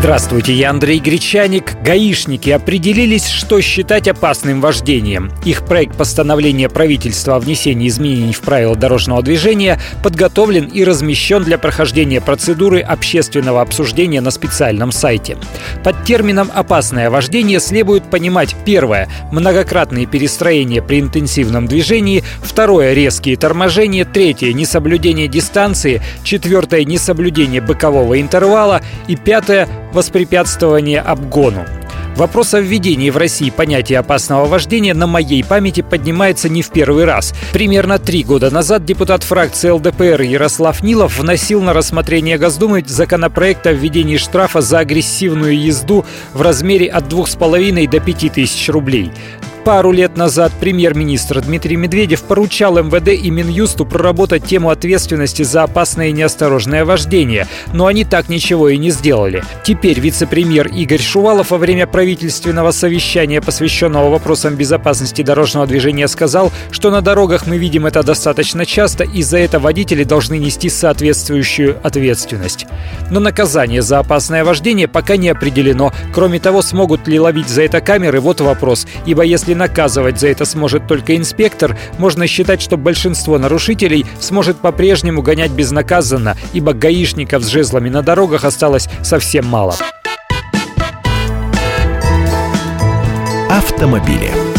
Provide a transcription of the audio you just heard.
Здравствуйте, я Андрей Гречаник. Гаишники определились, что считать опасным вождением. Их проект постановления правительства о внесении изменений в правила дорожного движения подготовлен и размещен для прохождения процедуры общественного обсуждения на специальном сайте. Под термином «опасное вождение» следует понимать первое – многократные перестроения при интенсивном движении, второе – резкие торможения, третье – несоблюдение дистанции, четвертое – несоблюдение бокового интервала и пятое – воспрепятствование обгону. Вопрос о введении в России понятия опасного вождения на моей памяти поднимается не в первый раз. Примерно три года назад депутат фракции ЛДПР Ярослав Нилов вносил на рассмотрение Госдумы законопроект о введении штрафа за агрессивную езду в размере от 2,5 до 5 тысяч рублей. Пару лет назад премьер-министр Дмитрий Медведев поручал МВД и Минюсту проработать тему ответственности за опасное и неосторожное вождение, но они так ничего и не сделали. Теперь вице-премьер Игорь Шувалов во время правительственного совещания, посвященного вопросам безопасности дорожного движения, сказал, что на дорогах мы видим это достаточно часто, и за это водители должны нести соответствующую ответственность. Но наказание за опасное вождение пока не определено. Кроме того, смогут ли ловить за это камеры, вот вопрос. Ибо если если наказывать за это сможет только инспектор, можно считать, что большинство нарушителей сможет по-прежнему гонять безнаказанно, ибо гаишников с жезлами на дорогах осталось совсем мало. Автомобили.